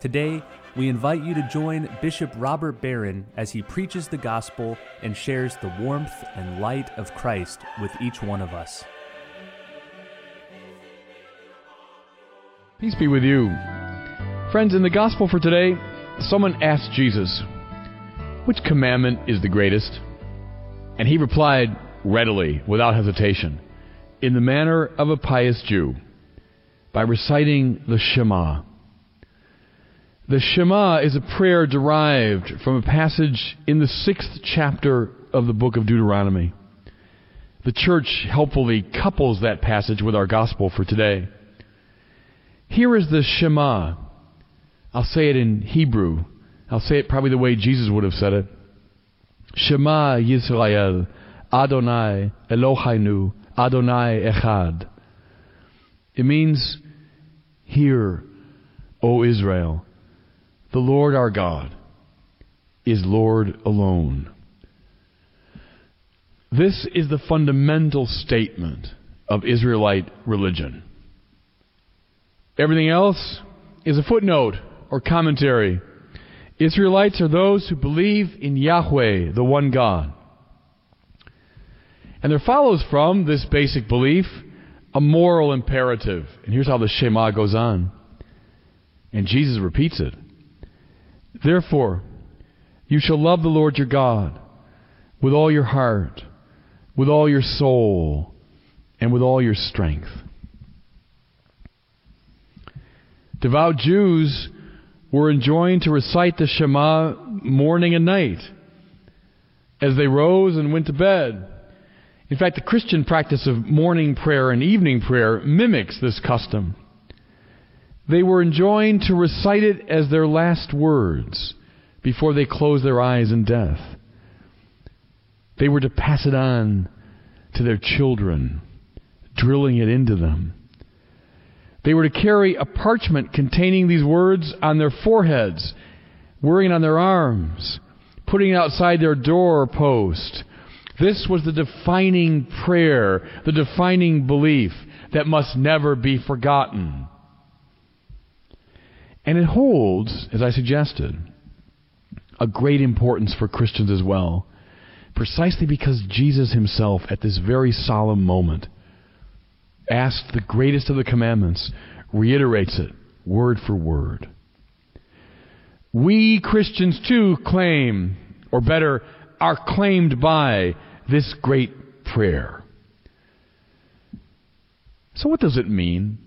Today, we invite you to join Bishop Robert Barron as he preaches the gospel and shares the warmth and light of Christ with each one of us. Peace be with you. Friends, in the gospel for today, someone asked Jesus, Which commandment is the greatest? And he replied readily, without hesitation, in the manner of a pious Jew, by reciting the Shema. The Shema is a prayer derived from a passage in the sixth chapter of the book of Deuteronomy. The church helpfully couples that passage with our gospel for today. Here is the Shema. I'll say it in Hebrew. I'll say it probably the way Jesus would have said it. Shema Yisrael, Adonai Eloheinu, Adonai Echad. It means, Hear, O Israel. The Lord our God is Lord alone. This is the fundamental statement of Israelite religion. Everything else is a footnote or commentary. Israelites are those who believe in Yahweh, the one God. And there follows from this basic belief a moral imperative. And here's how the Shema goes on. And Jesus repeats it. Therefore, you shall love the Lord your God with all your heart, with all your soul, and with all your strength. Devout Jews were enjoined to recite the Shema morning and night as they rose and went to bed. In fact, the Christian practice of morning prayer and evening prayer mimics this custom. They were enjoined to recite it as their last words before they closed their eyes in death. They were to pass it on to their children, drilling it into them. They were to carry a parchment containing these words on their foreheads, wearing it on their arms, putting it outside their doorpost. This was the defining prayer, the defining belief that must never be forgotten. And it holds, as I suggested, a great importance for Christians as well, precisely because Jesus himself, at this very solemn moment, asked the greatest of the commandments, reiterates it word for word. We Christians too claim, or better, are claimed by this great prayer. So, what does it mean?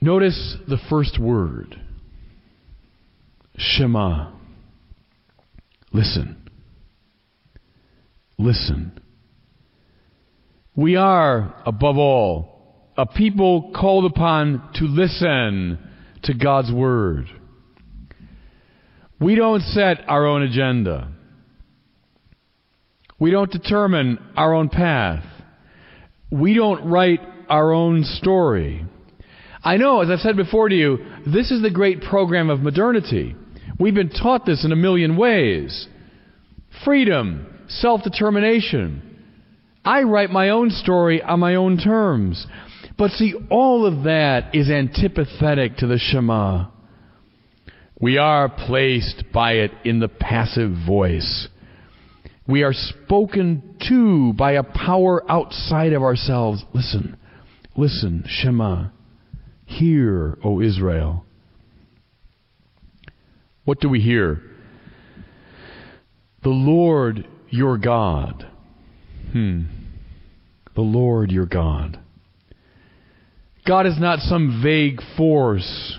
Notice the first word Shema. Listen. Listen. We are, above all, a people called upon to listen to God's Word. We don't set our own agenda. We don't determine our own path. We don't write our own story. I know, as I've said before to you, this is the great program of modernity. We've been taught this in a million ways freedom, self determination. I write my own story on my own terms. But see, all of that is antipathetic to the Shema. We are placed by it in the passive voice. We are spoken to by a power outside of ourselves. Listen, listen, Shema. Hear, O Israel. What do we hear? The Lord your God. Hmm. The Lord your God. God is not some vague force,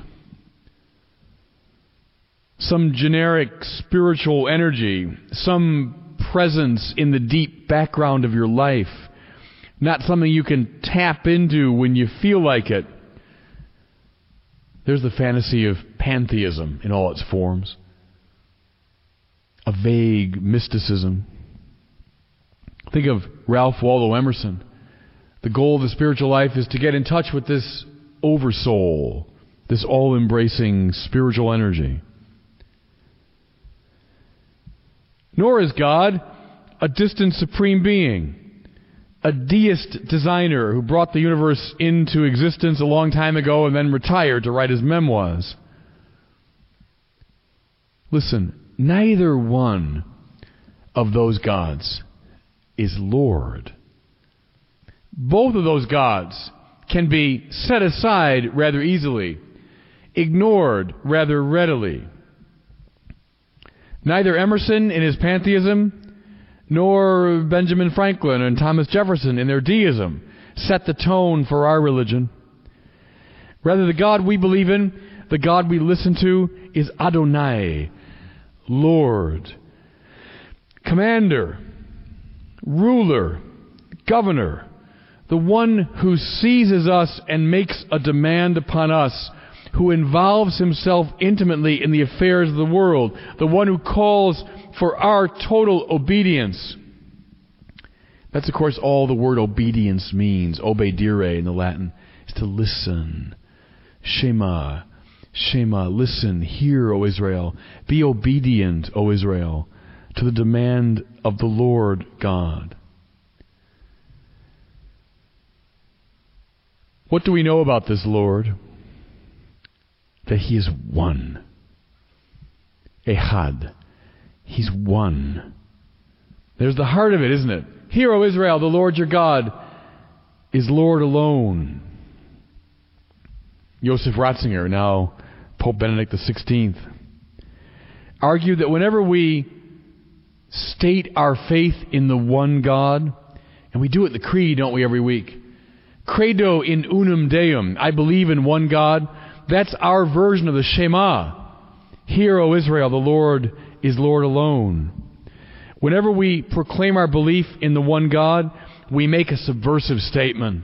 some generic spiritual energy, some presence in the deep background of your life, not something you can tap into when you feel like it. There's the fantasy of pantheism in all its forms. a vague mysticism. Think of Ralph Waldo Emerson. The goal of the spiritual life is to get in touch with this oversoul, this all embracing spiritual energy. Nor is God a distant supreme being, a deist designer who brought the universe into existence a long time ago and then retired to write his memoirs. Listen, neither one of those gods is Lord. Both of those gods can be set aside rather easily, ignored rather readily. Neither Emerson in his pantheism nor Benjamin Franklin and Thomas Jefferson in their deism set the tone for our religion. Rather, the God we believe in, the God we listen to, is Adonai, Lord, Commander, Ruler, Governor, the one who seizes us and makes a demand upon us who involves himself intimately in the affairs of the world, the one who calls for our total obedience. That's, of course, all the word obedience means. Obedire in the Latin is to listen. Shema. Shema. Listen. Hear, O Israel. Be obedient, O Israel, to the demand of the Lord God. What do we know about this Lord? That He is one. Ehad. He's one. There's the heart of it, isn't it? Hear, O Israel, the Lord your God is Lord alone. Joseph Ratzinger, now Pope Benedict XVI, argued that whenever we state our faith in the one God, and we do it the creed, don't we, every week? Credo in unum Deum. I believe in one God. That's our version of the Shema. Hear, O Israel, the Lord is Lord alone. Whenever we proclaim our belief in the one God, we make a subversive statement.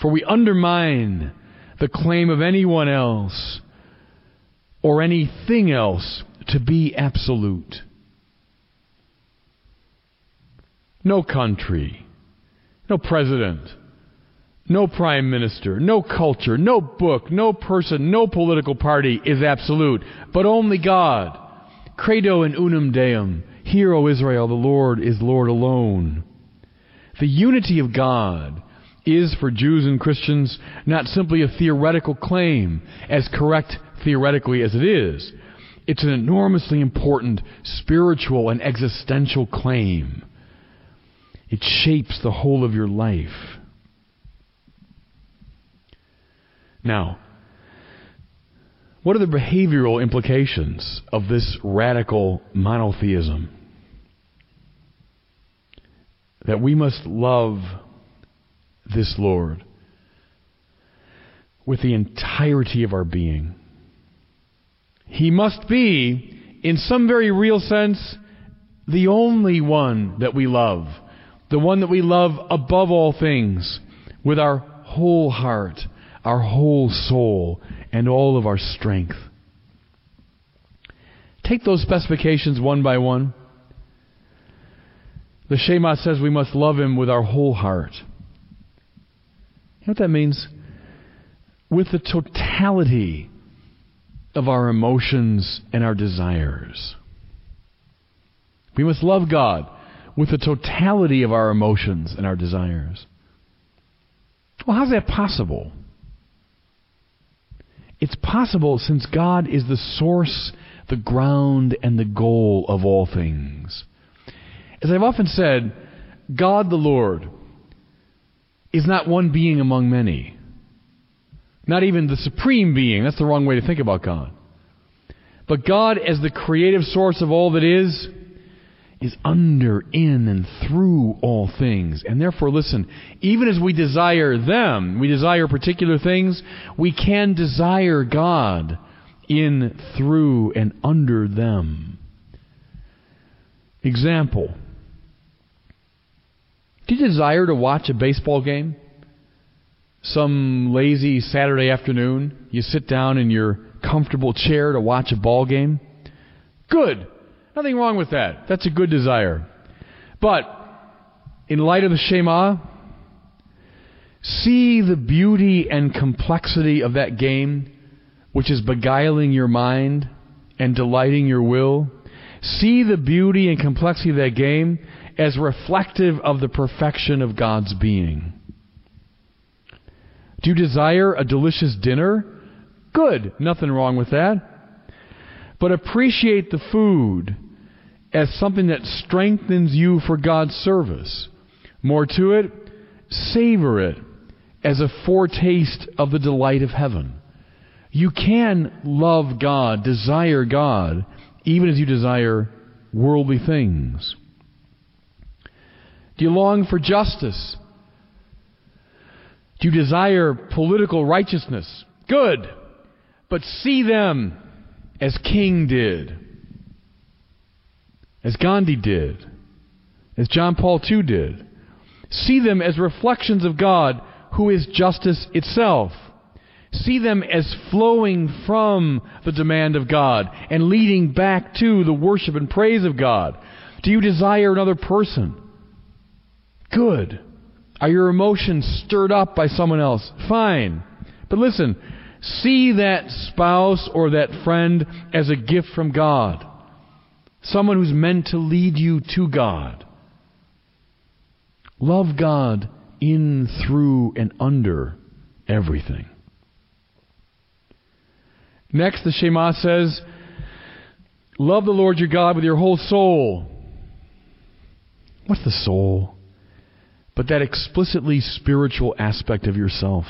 For we undermine the claim of anyone else or anything else to be absolute. No country, no president, no prime minister, no culture, no book, no person, no political party is absolute, but only God. Credo in unum Deum. Hear, O Israel, the Lord is Lord alone. The unity of God is for Jews and Christians not simply a theoretical claim, as correct theoretically as it is. It's an enormously important spiritual and existential claim. It shapes the whole of your life. Now, what are the behavioral implications of this radical monotheism? That we must love this Lord with the entirety of our being. He must be, in some very real sense, the only one that we love, the one that we love above all things, with our whole heart, our whole soul, and all of our strength. Take those specifications one by one. The Shema says we must love Him with our whole heart. You know what that means? With the totality of our emotions and our desires. We must love God with the totality of our emotions and our desires. Well, how's that possible? It's possible since God is the source, the ground, and the goal of all things. As I've often said, God the Lord is not one being among many. Not even the supreme being. That's the wrong way to think about God. But God, as the creative source of all that is, is under, in, and through all things. And therefore, listen, even as we desire them, we desire particular things, we can desire God in, through, and under them. Example. Do you desire to watch a baseball game? Some lazy Saturday afternoon, you sit down in your comfortable chair to watch a ball game? Good. Nothing wrong with that. That's a good desire. But in light of the Shema, see the beauty and complexity of that game, which is beguiling your mind and delighting your will. See the beauty and complexity of that game as reflective of the perfection of God's being. Do you desire a delicious dinner? Good, nothing wrong with that. But appreciate the food as something that strengthens you for God's service. More to it, savor it as a foretaste of the delight of heaven. You can love God, desire God, even as you desire worldly things. Do you long for justice? Do you desire political righteousness? Good. But see them as King did, as Gandhi did, as John Paul II did. See them as reflections of God, who is justice itself. See them as flowing from the demand of God and leading back to the worship and praise of God. Do you desire another person? Good. Are your emotions stirred up by someone else? Fine. But listen, see that spouse or that friend as a gift from God. Someone who's meant to lead you to God. Love God in, through, and under everything. Next, the Shema says, Love the Lord your God with your whole soul. What's the soul? But that explicitly spiritual aspect of yourself.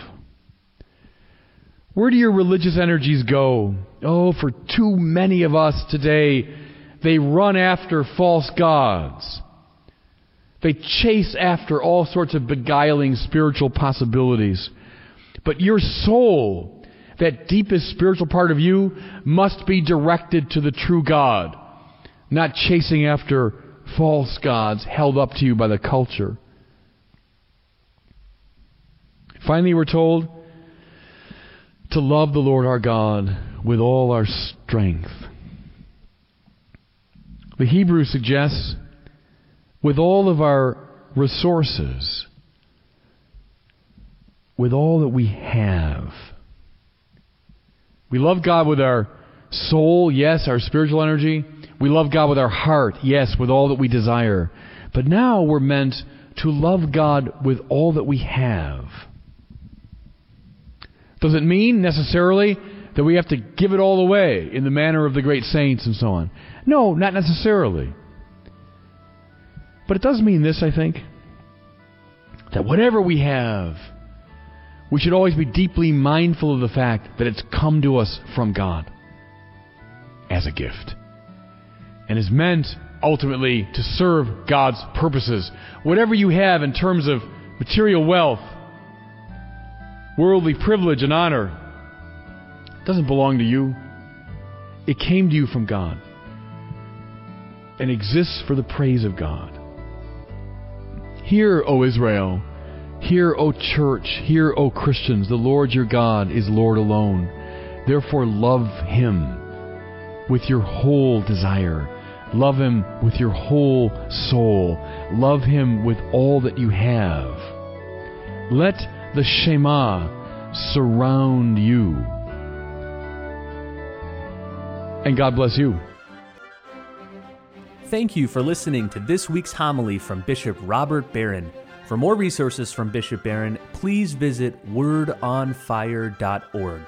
Where do your religious energies go? Oh, for too many of us today, they run after false gods. They chase after all sorts of beguiling spiritual possibilities. But your soul, that deepest spiritual part of you must be directed to the true God, not chasing after false gods held up to you by the culture. Finally, we're told to love the Lord our God with all our strength. The Hebrew suggests with all of our resources, with all that we have. We love God with our soul, yes, our spiritual energy. We love God with our heart, yes, with all that we desire. But now we're meant to love God with all that we have. Does it mean necessarily that we have to give it all away in the manner of the great saints and so on? No, not necessarily. But it does mean this, I think, that whatever we have, we should always be deeply mindful of the fact that it's come to us from God as a gift and is meant ultimately to serve God's purposes. Whatever you have in terms of material wealth, worldly privilege, and honor doesn't belong to you. It came to you from God and exists for the praise of God. Hear, O Israel, Hear, O church, hear, O Christians, the Lord your God is Lord alone. Therefore, love him with your whole desire. Love him with your whole soul. Love him with all that you have. Let the Shema surround you. And God bless you. Thank you for listening to this week's homily from Bishop Robert Barron. For more resources from Bishop Barron, please visit wordonfire.org.